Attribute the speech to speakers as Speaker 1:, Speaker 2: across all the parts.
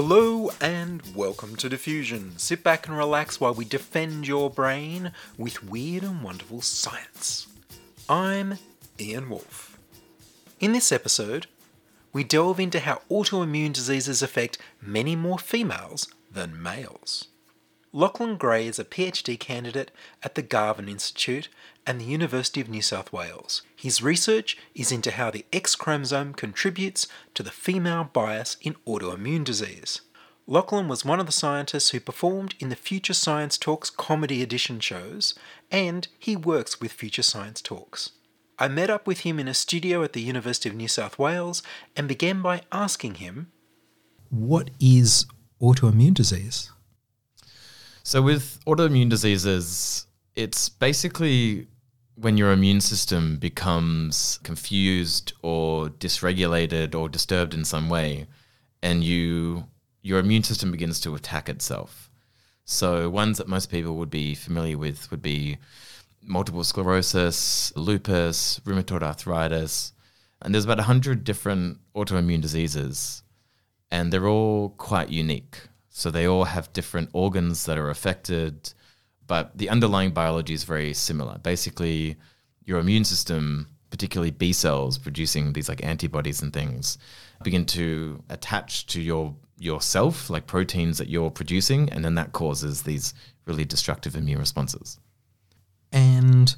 Speaker 1: Hello and welcome to Diffusion. Sit back and relax while we defend your brain with weird and wonderful science. I'm Ian Woolf. In this episode, we delve into how autoimmune diseases affect many more females than males. Lachlan Gray is a PhD candidate at the Garvan Institute and the University of New South Wales. His research is into how the X chromosome contributes to the female bias in autoimmune disease. Lachlan was one of the scientists who performed in the Future Science Talks comedy edition shows, and he works with Future Science Talks. I met up with him in a studio at the University of New South Wales and began by asking him
Speaker 2: What is autoimmune disease?
Speaker 3: So, with autoimmune diseases, it's basically when your immune system becomes confused or dysregulated or disturbed in some way, and you your immune system begins to attack itself. So, ones that most people would be familiar with would be multiple sclerosis, lupus, rheumatoid arthritis, and there's about 100 different autoimmune diseases, and they're all quite unique. So they all have different organs that are affected, but the underlying biology is very similar. Basically, your immune system, particularly B cells producing these like antibodies and things, begin to attach to your yourself, like proteins that you're producing, and then that causes these really destructive immune responses.
Speaker 2: And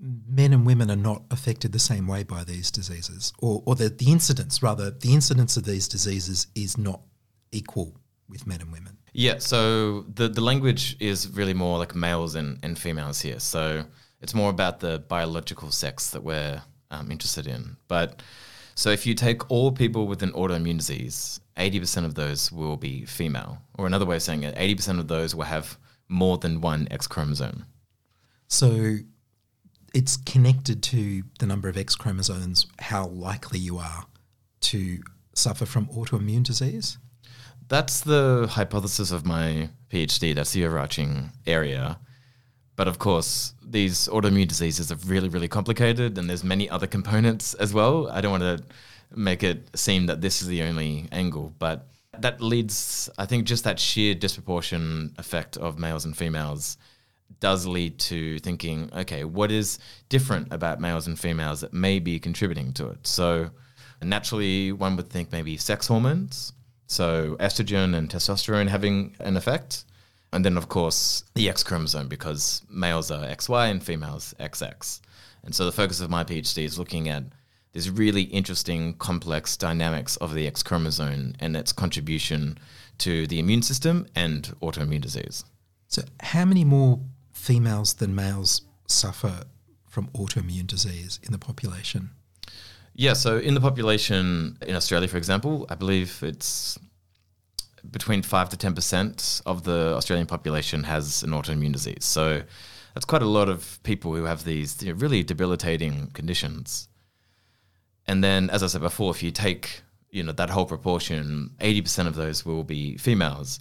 Speaker 2: men and women are not affected the same way by these diseases, or, or the, the incidence, rather, the incidence of these diseases is not equal with men and women.
Speaker 3: Yeah, so the, the language is really more like males and, and females here. So it's more about the biological sex that we're um, interested in. But so if you take all people with an autoimmune disease, 80% of those will be female. Or another way of saying it, 80% of those will have more than one X chromosome.
Speaker 2: So it's connected to the number of X chromosomes, how likely you are to suffer from autoimmune disease.
Speaker 3: That's the hypothesis of my PhD. That's the overarching area. But of course, these autoimmune diseases are really, really complicated, and there's many other components as well. I don't want to make it seem that this is the only angle, but that leads, I think, just that sheer disproportion effect of males and females does lead to thinking, okay, what is different about males and females that may be contributing to it? So naturally, one would think maybe sex hormones, so estrogen and testosterone having an effect. And then, of course, the X chromosome, because males are XY and females XX. And so the focus of my PhD is looking at this really interesting, complex dynamics of the X chromosome and its contribution to the immune system and autoimmune disease.
Speaker 2: So, how many more females than males suffer from autoimmune disease in the population?
Speaker 3: Yeah, so in the population in Australia, for example, I believe it's between 5 to 10% of the Australian population has an autoimmune disease. So that's quite a lot of people who have these you know, really debilitating conditions. And then, as I said before, if you take you know that whole proportion, 80% of those will be females.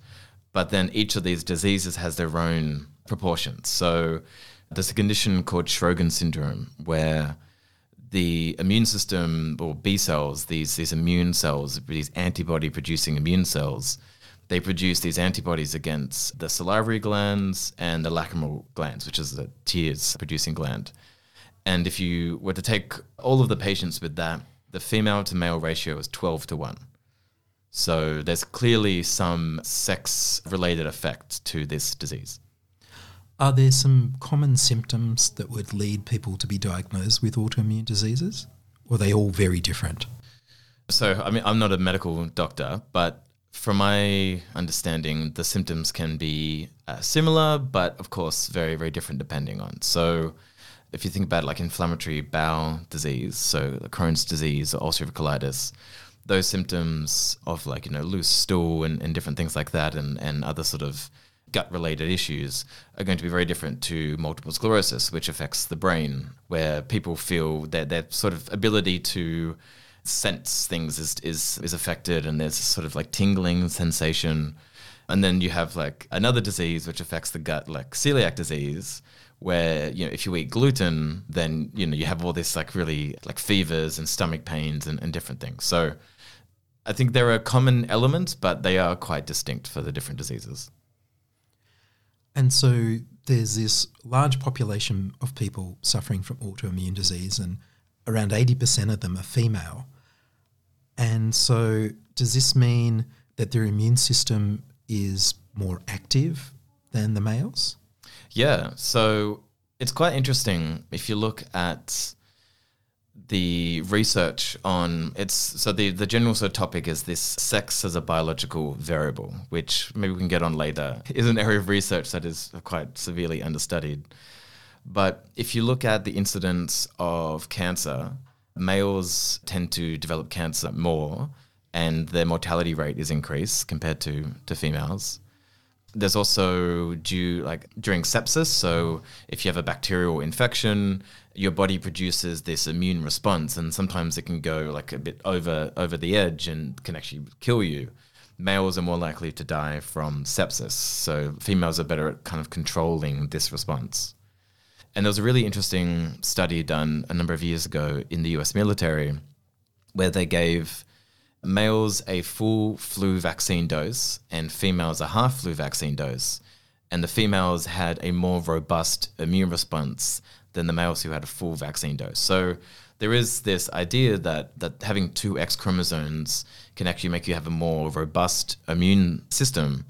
Speaker 3: But then each of these diseases has their own proportions. So there's a condition called Sjogren's syndrome where the immune system or B cells, these these immune cells, these antibody producing immune cells, they produce these antibodies against the salivary glands and the lacrimal glands, which is the tears producing gland. And if you were to take all of the patients with that, the female to male ratio is 12 to 1. So there's clearly some sex related effect to this disease.
Speaker 2: Are there some common symptoms that would lead people to be diagnosed with autoimmune diseases? Or are they all very different?
Speaker 3: So, I mean, I'm not a medical doctor, but from my understanding, the symptoms can be uh, similar, but of course, very, very different depending on. So, if you think about like inflammatory bowel disease, so Crohn's disease or ulcerative colitis, those symptoms of like, you know, loose stool and, and different things like that and, and other sort of gut related issues are going to be very different to multiple sclerosis, which affects the brain, where people feel that their sort of ability to sense things is, is, is affected and there's sort of like tingling sensation. And then you have like another disease which affects the gut, like celiac disease, where you know if you eat gluten, then you know you have all this like really like fevers and stomach pains and, and different things. So I think there are common elements, but they are quite distinct for the different diseases.
Speaker 2: And so there's this large population of people suffering from autoimmune disease, and around 80% of them are female. And so, does this mean that their immune system is more active than the males?
Speaker 3: Yeah, so it's quite interesting if you look at the research on it's so the the general sort of topic is this sex as a biological variable, which maybe we can get on later, is an area of research that is quite severely understudied. But if you look at the incidence of cancer, males tend to develop cancer more and their mortality rate is increased compared to, to females. There's also due like during sepsis. So if you have a bacterial infection, your body produces this immune response, and sometimes it can go like a bit over over the edge and can actually kill you. Males are more likely to die from sepsis, so females are better at kind of controlling this response. And there was a really interesting study done a number of years ago in the US military where they gave males a full flu vaccine dose and females a half flu vaccine dose. And the females had a more robust immune response than the males who had a full vaccine dose. So there is this idea that, that having two X chromosomes can actually make you have a more robust immune system,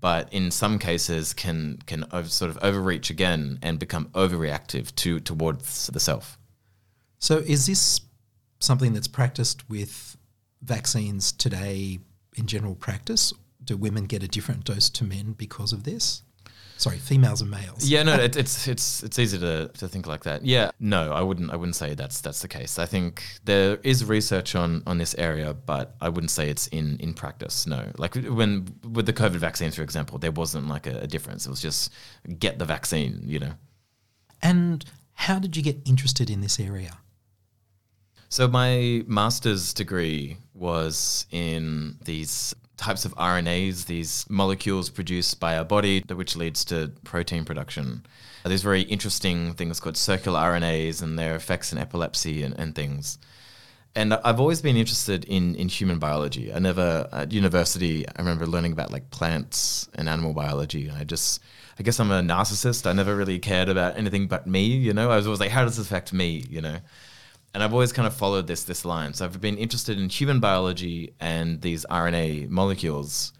Speaker 3: but in some cases can can over, sort of overreach again and become overreactive to towards the self.
Speaker 2: So, is this something that's practiced with vaccines today in general practice? Do women get a different dose to men because of this? Sorry, females and males.
Speaker 3: Yeah, no, it, it's it's it's easy to, to think like that. Yeah, no, I wouldn't I wouldn't say that's that's the case. I think there is research on on this area, but I wouldn't say it's in in practice. No, like when with the COVID vaccines, for example, there wasn't like a, a difference. It was just get the vaccine, you know.
Speaker 2: And how did you get interested in this area?
Speaker 3: So my master's degree was in these types of RNAs, these molecules produced by our body, which leads to protein production. There's very interesting things called circular RNAs and their effects in epilepsy and, and things. And I've always been interested in, in human biology. I never, at university, I remember learning about like plants and animal biology. And I just, I guess I'm a narcissist. I never really cared about anything but me, you know? I was always like, how does this affect me, you know? And I've always kind of followed this this line. So I've been interested in human biology and these RNA molecules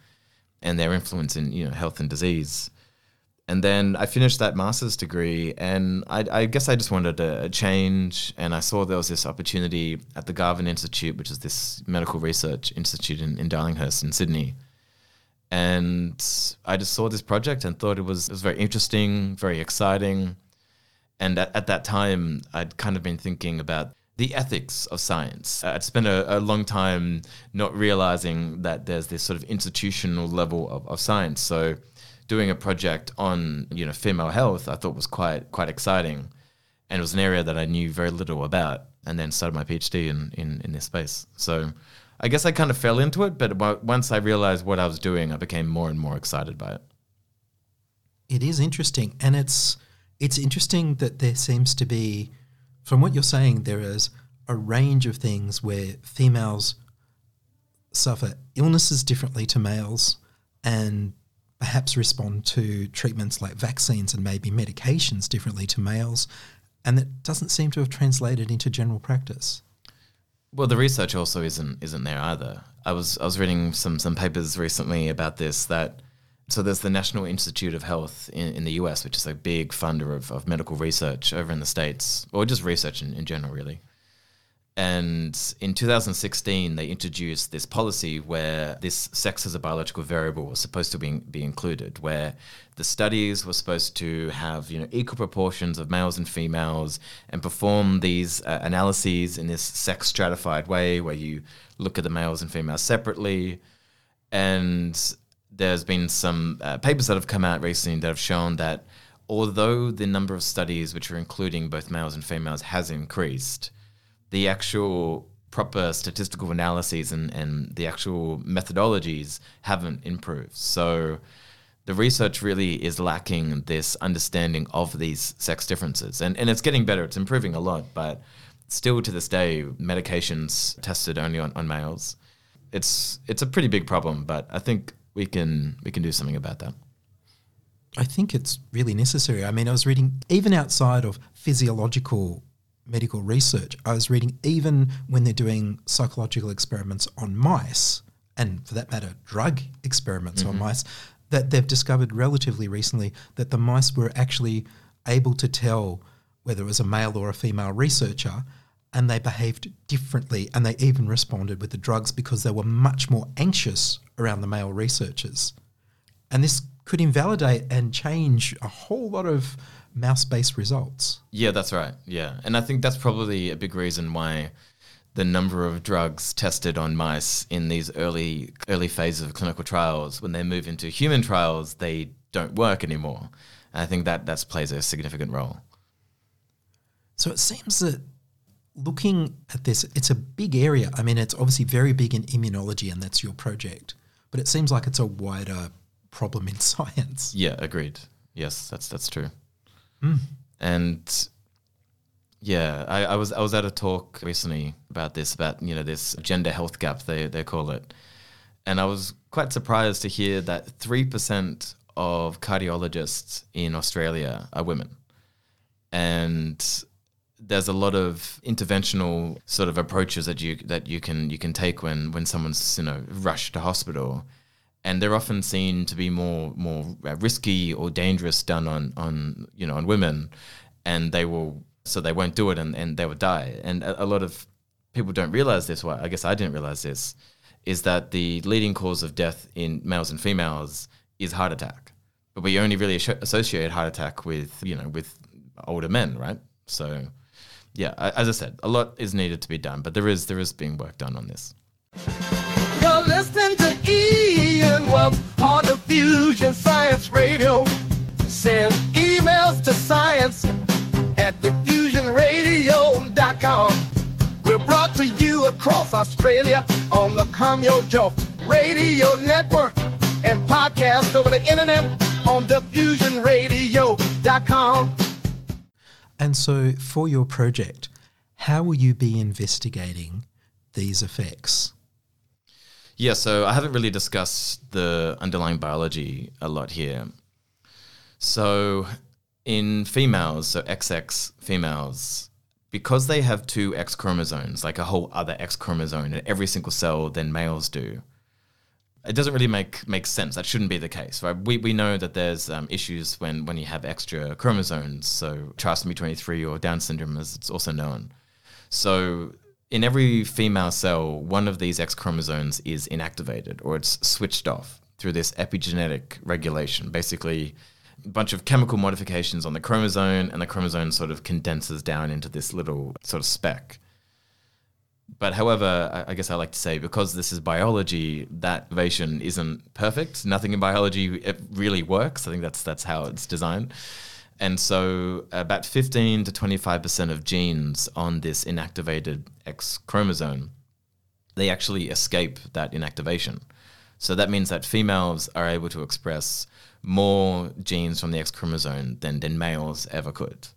Speaker 3: and their influence in you know health and disease. And then I finished that master's degree, and I, I guess I just wanted a, change. And I saw there was this opportunity at the Garvan Institute, which is this medical research institute in, in Darlinghurst in Sydney. And I just saw this project and thought it was it was very interesting, very exciting. And at, at that time, I'd kind of been thinking about the ethics of science. Uh, I'd spent a, a, long time not realizing that there's this sort of institutional level of, of science. So doing a project on you know female health, I thought was quite quite exciting, and it was an area that I knew very little about. And then started my PhD in in, in this space. So I guess I kind of fell into it, but once I realized what I was doing, I became more and more excited by it.
Speaker 2: It is interesting, and it's it's interesting that there seems to be from what you're saying, there is a range of things where females suffer illnesses differently to males and perhaps respond to treatments like vaccines and maybe medications differently to males. And that doesn't seem to have translated into general practice.
Speaker 3: Well, the research also isn't isn't there either. I was I was reading some some papers recently about this that so there's the National Institute of Health in, in the US, which is a big funder of, of medical research over in the States, or just research in, in general, really. And in 2016, they introduced this policy where this sex as a biological variable was supposed to be, be included, where the studies were supposed to have you know equal proportions of males and females and perform these uh, analyses in this sex stratified way, where you look at the males and females separately. And there's been some uh, papers that have come out recently that have shown that although the number of studies which are including both males and females has increased, the actual proper statistical analyses and, and the actual methodologies haven't improved. So the research really is lacking this understanding of these sex differences. And, and it's getting better, it's improving a lot, but still to this day, medications tested only on, on males. It's it's a pretty big problem, but I think we can we can do something about that.
Speaker 2: I think it's really necessary. I mean, I was reading even outside of physiological medical research, I was reading even when they're doing psychological experiments on mice, and for that matter, drug experiments on mm-hmm. mice, that they've discovered relatively recently that the mice were actually able to tell whether it was a male or a female researcher. And they behaved differently, and they even responded with the drugs because they were much more anxious around the male researchers. And this could invalidate and change a whole lot of mouse based results.
Speaker 3: Yeah, that's right. Yeah. And I think that's probably a big reason why the number of drugs tested on mice in these early early phases of clinical trials, when they move into human trials, they don't work anymore. And I think that that plays a significant role.
Speaker 2: So it seems that looking at this, it's a big area. I mean, it's obviously very big in immunology, and that's your project, but it seems like it's a wider problem in science.
Speaker 3: Yeah, agreed. Yes, that's that's true. Hmm. And yeah, I, I was I was at a talk recently about this about you know this gender health gap they they call it, and I was quite surprised to hear that three percent of cardiologists in Australia are women, and there's a lot of interventional sort of approaches that you that you can you can take when when someone's you know rushed to hospital, and they're often seen to be more more uh, risky or dangerous done on on you know on women, and they will so they won't do it and, and they will die. And a, a lot of people don't realize this. Well, I guess I didn't realize this. Is that the leading cause of death in males and females is heart attack, but we only really associate heart attack with you know with older men, right? So, yeah, as I said, a lot is needed to be done, but there is there is being work done on this.
Speaker 4: You're listening to Ian on the Fusion Science Radio. Send emails to science at diffusionradio.com. We're brought to you across Australia on the Community Radio Network and podcast over the internet on.
Speaker 2: And so, for your project, how will you be investigating these effects?
Speaker 3: Yeah, so I haven't really discussed the underlying biology a lot here. So, in females, so XX females, because they have two X chromosomes, like a whole other X chromosome in every single cell than males do, it doesn't really make make sense. That shouldn't be the case, right? We, we know that there's um, issues when, when you have extra chromosomes, so trisomy 23 or Down syndrome, as it's also known. So in every female cell, one of these X chromosomes is inactivated or it's switched off through this epigenetic regulation. Basically, a bunch of chemical modifications on the chromosome, and the chromosome sort of condenses down into this little sort of speck. But however, I- guess I like to say because this is biology, that activation isn't perfect. Nothing in biology it really works. I think that's that's how it's designed. And so, about 15 to 25% of genes on this inactivated X chromosome, they actually escape that inactivation. So that means that females are able to express more genes from the X chromosome than, than males ever could.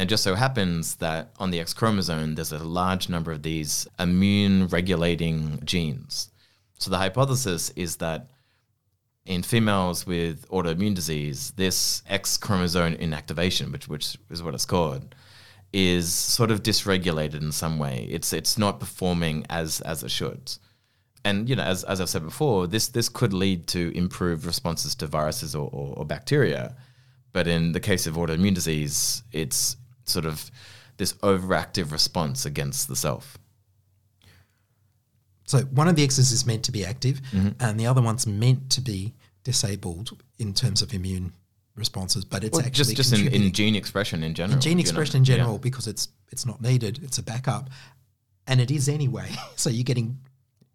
Speaker 3: And it just so happens that on the X chromosome, there's a large number of these immune regulating genes. So the hypothesis is that in females with autoimmune disease, this X chromosome inactivation, which which is what it's called, is sort of dysregulated in some way. It's it's not performing as as it should. And you know, as, as I've said before, this this could lead to improved responses to viruses or, or, or bacteria. But in the case of autoimmune disease, it's sort of this overactive response against the self.
Speaker 2: So, one of the X's is meant to be active, mm-hmm. and the other one's meant to be disabled in terms of immune responses, but it's
Speaker 3: Well,
Speaker 2: actually
Speaker 3: just just in, in gene expression in general.
Speaker 2: in gene
Speaker 3: you know,
Speaker 2: expression in
Speaker 3: yeah.
Speaker 2: general because it's it's not needed. It's a backup, and it is anyway. So you're getting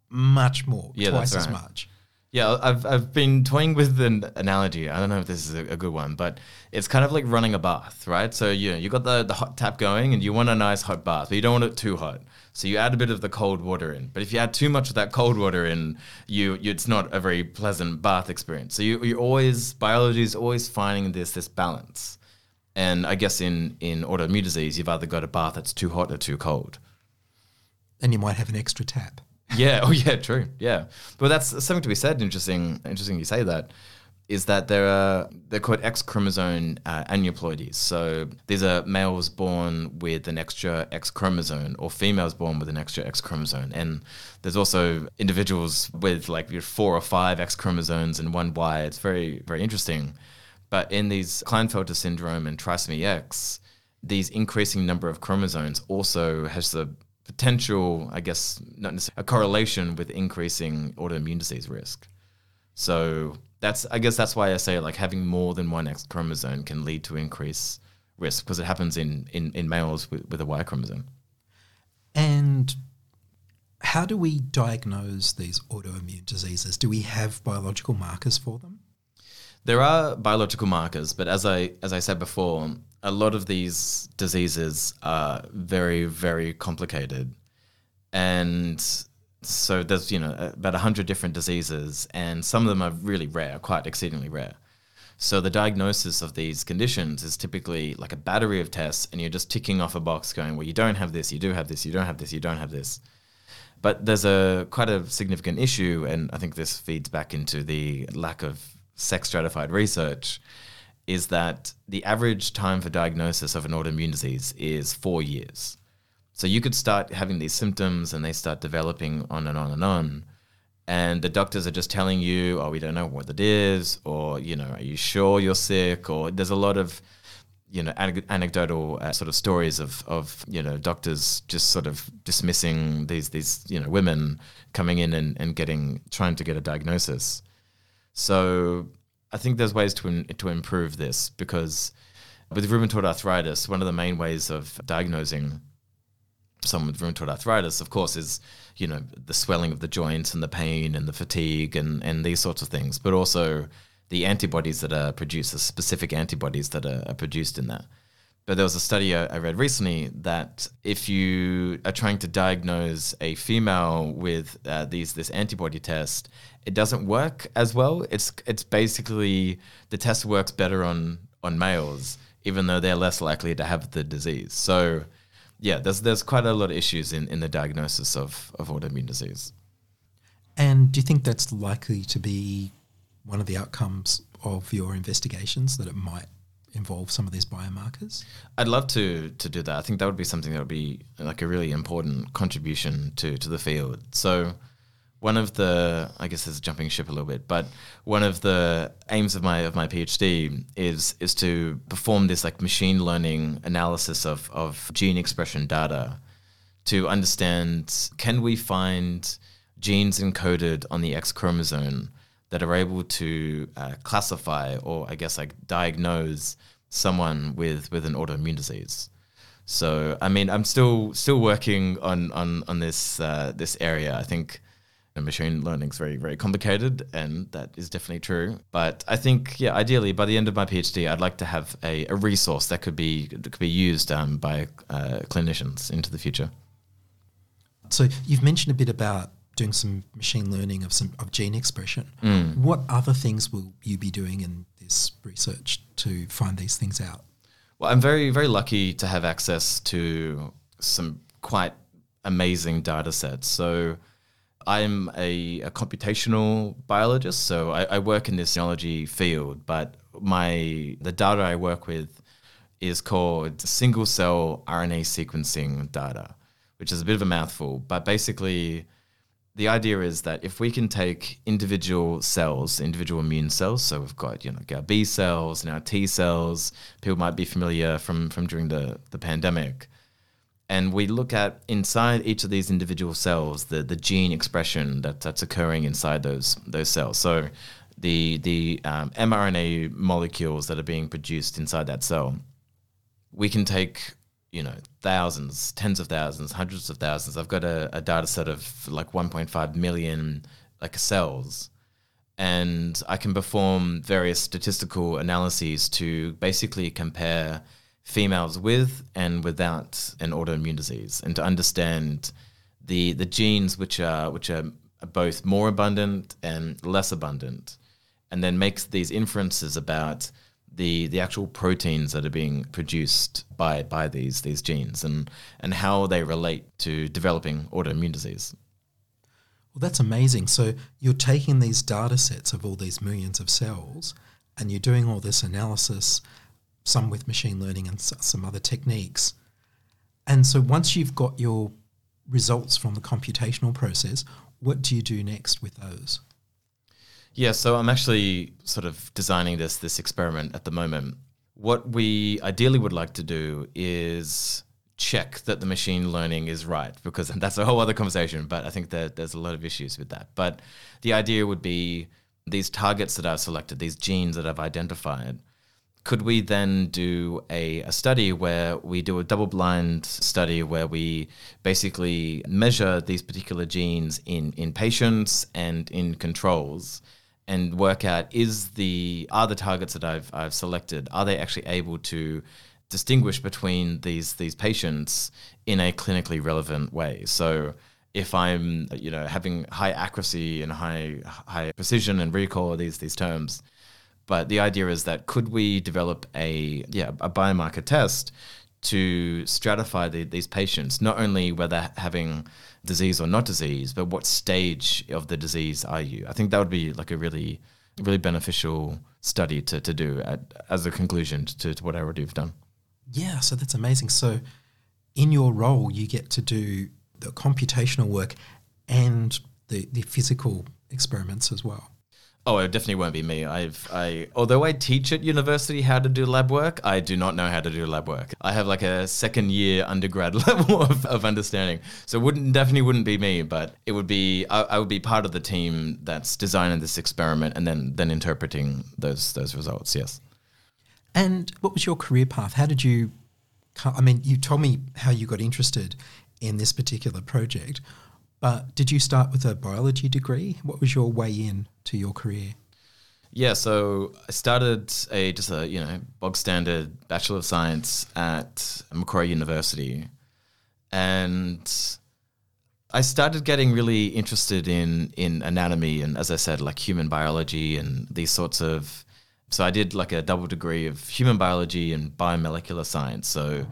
Speaker 2: much more,
Speaker 3: Yeah,
Speaker 2: twice as
Speaker 3: right.
Speaker 2: much.
Speaker 3: Yeah, I've, I've been toying with an analogy. I don't know if this is a, a good one, but it's kind of like running a bath, right? So you know, you got the, the hot tap going and you want a nice hot bath, but you don't want it too hot. So you add a bit of the cold water in. But if you add too much of that cold water in, you, you it's not a very pleasant bath experience. So you you always biology is always finding this this balance. And I guess in in autoimmune disease, you've either got a bath that's too hot or too cold.
Speaker 2: And you might have an extra tap.
Speaker 3: Yeah. Oh, yeah. True. Yeah. But that's something to be said. Interesting. Interesting. You say that. Is that there are they're called X chromosome uh, aneuploidies. So these are males born with an extra X chromosome, or females born with an extra X chromosome. And there's also individuals with like four or five X chromosomes and one Y. It's very very interesting. But in these Klinefelter syndrome and trisomy X, these increasing number of chromosomes also has the potential, I guess, not necessarily a correlation with increasing autoimmune disease risk. So that's, I guess, that's why I say like having more than one X chromosome can lead to increased risk because it happens in in, in males with, with a Y chromosome.
Speaker 2: And how do we diagnose these autoimmune diseases? Do we have biological markers for them?
Speaker 3: There are biological markers, but as I as I said before, a lot of these diseases are very very complicated, and so there's you know about hundred different diseases, and some of them are really rare, quite exceedingly rare. So the diagnosis of these conditions is typically like a battery of tests, and you're just ticking off a box, going, "Well, you don't have this, you do have this, you don't have this, you don't have this." But there's a quite a significant issue, and I think this feeds back into the lack of sex stratified research is that the average time for diagnosis of an autoimmune disease is four years. So you could start having these symptoms and they start developing on and on and on. And the doctors are just telling you, oh, we don't know what it is, or, you know, are you sure you're sick? Or there's a lot of, you know, anecdotal uh, sort of stories of, of, you know, doctors just sort of dismissing these, these, you know, women coming in and, and getting, trying to get a diagnosis. So I think there's ways to to improve this because with rheumatoid arthritis, one of the main ways of diagnosing someone with rheumatoid arthritis, of course, is you know the swelling of the joints and the pain and the fatigue and and these sorts of things, but also the antibodies that are produced, the specific antibodies that are, are produced in that. But there was a study I, read recently that if you are trying to diagnose a female with uh, these this antibody test, it doesn't work as well. It's it's basically the test works better on on males, even though they're less likely to have the disease. So yeah, there's there's quite a lot of issues in, in the diagnosis of, of autoimmune disease.
Speaker 2: And do you think that's likely to be one of the outcomes of your investigations that it might involve some of these biomarkers?
Speaker 3: I'd love to to do that. I think that would be something that would be like a really important contribution to to the field. So one of the I guess this is jumping ship a little bit, but one of the aims of my of my PhD is is to perform this like machine learning analysis of of gene expression data to understand can we find genes encoded on the X chromosome that are able to uh, classify or I guess like diagnose someone with with an autoimmune disease. So I mean, I'm still still working on on on this uh, this area. I think machine learning is very very complicated, and that is definitely true. But I think yeah, ideally by the end of my PhD, I'd like to have a, a resource that could be that could be used um, by uh, clinicians into the future.
Speaker 2: So you've mentioned a bit about doing some machine learning of some of gene expression. Mm. What other things will you be doing in this research to find these things out?
Speaker 3: Well, I'm very, very lucky to have access to some quite amazing data sets. So I'm a, a computational biologist, so I, I work in this technology field, but my the data I work with is called single cell RNA sequencing data, which is a bit of a mouthful, but basically the idea is that if we can take individual cells, individual immune cells, so we've got you know our B cells and our T cells, people might be familiar from from during the the pandemic, and we look at inside each of these individual cells the the gene expression that that's occurring inside those those cells. So the the um, mRNA molecules that are being produced inside that cell, we can take you know thousands, tens of thousands, hundreds of thousands. I've got a, a data set of like 1.5 million like cells, and I can perform various statistical analyses to basically compare females with and without an autoimmune disease, and to understand the the genes which are which are both more abundant and less abundant, and then makes these inferences about the the actual proteins that are being produced by by these these genes and and how they relate to developing autoimmune disease.
Speaker 2: Well, that's amazing. So you're taking these data sets of all these millions of cells and you're doing all this analysis, some with machine learning and some other techniques. And so once you've got your results from the computational process, what do you do next with those?
Speaker 3: Yeah, so I'm actually sort of designing this this experiment at the moment. What we ideally would like to do is check that the machine learning is right because that's a whole other conversation, but I think that there's a lot of issues with that. But the idea would be these targets that I've selected, these genes that I've identified, could we then do a, a study where we do a double blind study where we basically measure these particular genes in, in patients and in controls and work out is the are the targets that I've I've selected are they actually able to distinguish between these these patients in a clinically relevant way? So if I'm you know having high accuracy and high high precision and recall these these terms but the idea is that could we develop a yeah a biomarker test to stratify the, these patients, not only whether having disease or not disease, but what stage of the disease are you? I think that would be like a really really beneficial study to, to do at, as a conclusion to, to what I already have done.
Speaker 2: Yeah, so that's amazing. So in your role, you get to do the computational work and the, the physical experiments as well.
Speaker 3: Oh, it definitely won't be me. I've I although I teach at university how to do lab work, I do not know how to do lab work. I have like a second year undergrad level of, of understanding. So wouldn't definitely wouldn't be me, but it would be I, I would be part of the team that's designing this experiment and then then interpreting those those results. Yes.
Speaker 2: And what was your career path? How did you? I mean, you told me how you got interested in this particular project, but did you start with a biology degree? What was your way in to your career?
Speaker 3: Yeah, so I started a just a you know bog standard bachelor of science at Macquarie University, and I started getting really interested in in anatomy and, as I said, like human biology and these sorts of. So I did like a double degree of human biology and biomolecular science. So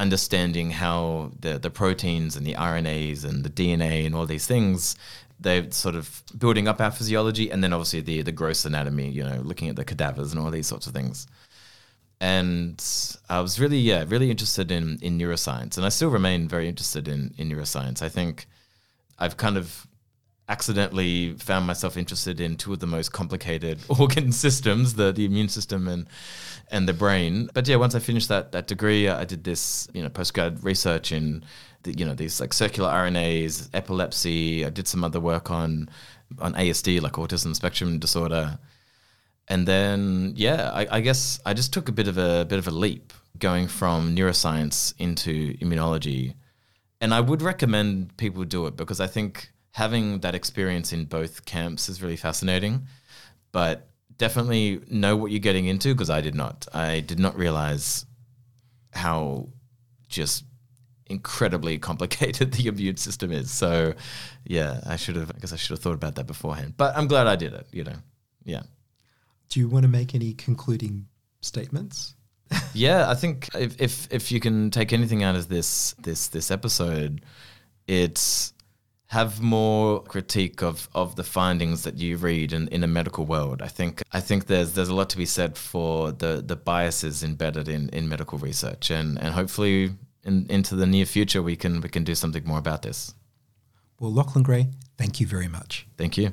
Speaker 3: understanding how the the proteins and the RNAs and the DNA and all these things they're sort of building up our physiology and then obviously the the gross anatomy you know looking at the cadavers and all these sorts of things. And I was really yeah really interested in in neuroscience and I still remain very interested in in neuroscience. I think I've kind of accidentally found myself interested in two of the most complicated organ systems the the immune system and and the brain. But yeah once I finished that that degree I did this you know postgrad research in the, you know these like circular RNAs epilepsy. I did some other work on on ASD like autism spectrum disorder. And then yeah I, I guess I just took a bit of a bit of a leap going from neuroscience into immunology. And I would recommend people do it because I think having that experience in both camps is really fascinating. But definitely know what you're getting into because I did not. I did not realize how just incredibly complicated the immune system is. So, yeah, I should have. I guess I should have thought about that beforehand. But I'm glad I did it. You know, yeah.
Speaker 2: Do you want to make any concluding statements?
Speaker 3: yeah, I think if, if if you can take anything out of this this this episode, it's have more critique of, of the findings that you read in, in the medical world. I think I think there's there's a lot to be said for the, the biases embedded in, in medical research and, and hopefully in, into the near future we can we can do something more about this.
Speaker 2: Well, Lachlan Gray, thank you very much.
Speaker 3: Thank you.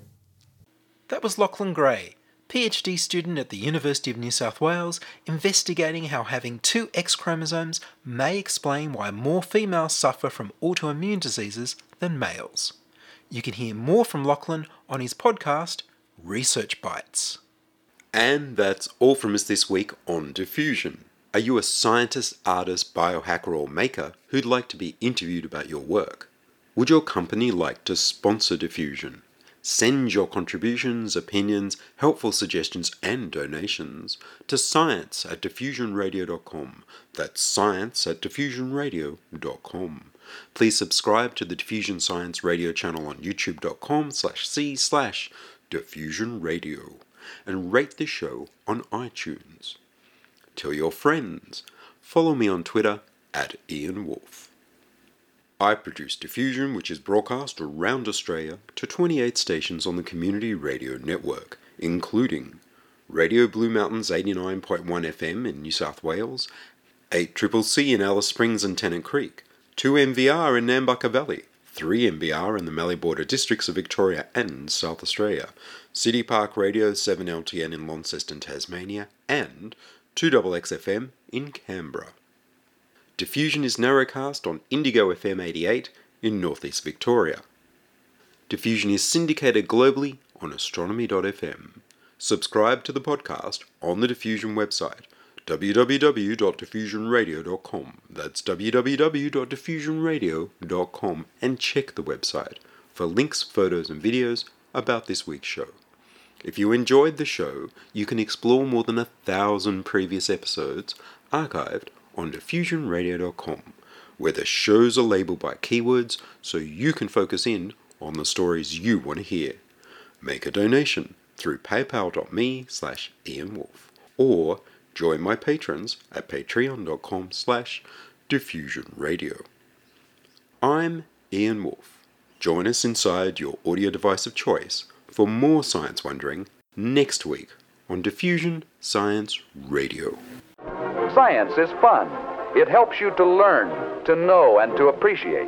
Speaker 1: That was Lachlan Gray, PhD student at the University of New South Wales, investigating how having two X chromosomes may explain why more females suffer from autoimmune diseases than males. You can hear more from Lachlan on his podcast, Research Bites.
Speaker 5: And that's all from us this week on Diffusion. Are you a scientist, artist, biohacker, or maker who'd like to be interviewed about your work? Would your company like to sponsor Diffusion? Send your contributions, opinions, helpful suggestions, and donations to science at diffusionradio.com. That's science at diffusionradio.com. Please subscribe to the Diffusion Science Radio channel on youtube.com slash c slash diffusionradio and rate the show on iTunes. Tell your friends. Follow me on Twitter at Ian Woolf. I produce Diffusion, which is broadcast around Australia to 28 stations on the Community Radio Network, including Radio Blue Mountains 89.1 FM in New South Wales, 8 Triple C in Alice Springs and Tennant Creek, 2 NVR in Nambucca Valley, 3 MBR in the Mallee Border districts of Victoria and South Australia, City Park Radio 7LTN in Launceston, Tasmania, and 2XXFM in Canberra. Diffusion is narrowcast on Indigo FM 88 in northeast Victoria. Diffusion is syndicated globally on astronomy.fm. Subscribe to the podcast on the Diffusion website www.diffusionradio.com. That's www.diffusionradio.com and check the website for links, photos, and videos about this week's show. If you enjoyed the show, you can explore more than a thousand previous episodes archived on diffusionradio.com, where the shows are labeled by keywords so you can focus in on the stories you want to hear. Make a donation through paypal.me slash ianwoolf or join my patrons at patreon.com slash diffusionradio. I'm Ian Woolf. Join us inside your audio device of choice for more science wondering next week on Diffusion Science Radio.
Speaker 6: Science is fun. It helps you to learn, to know, and to appreciate.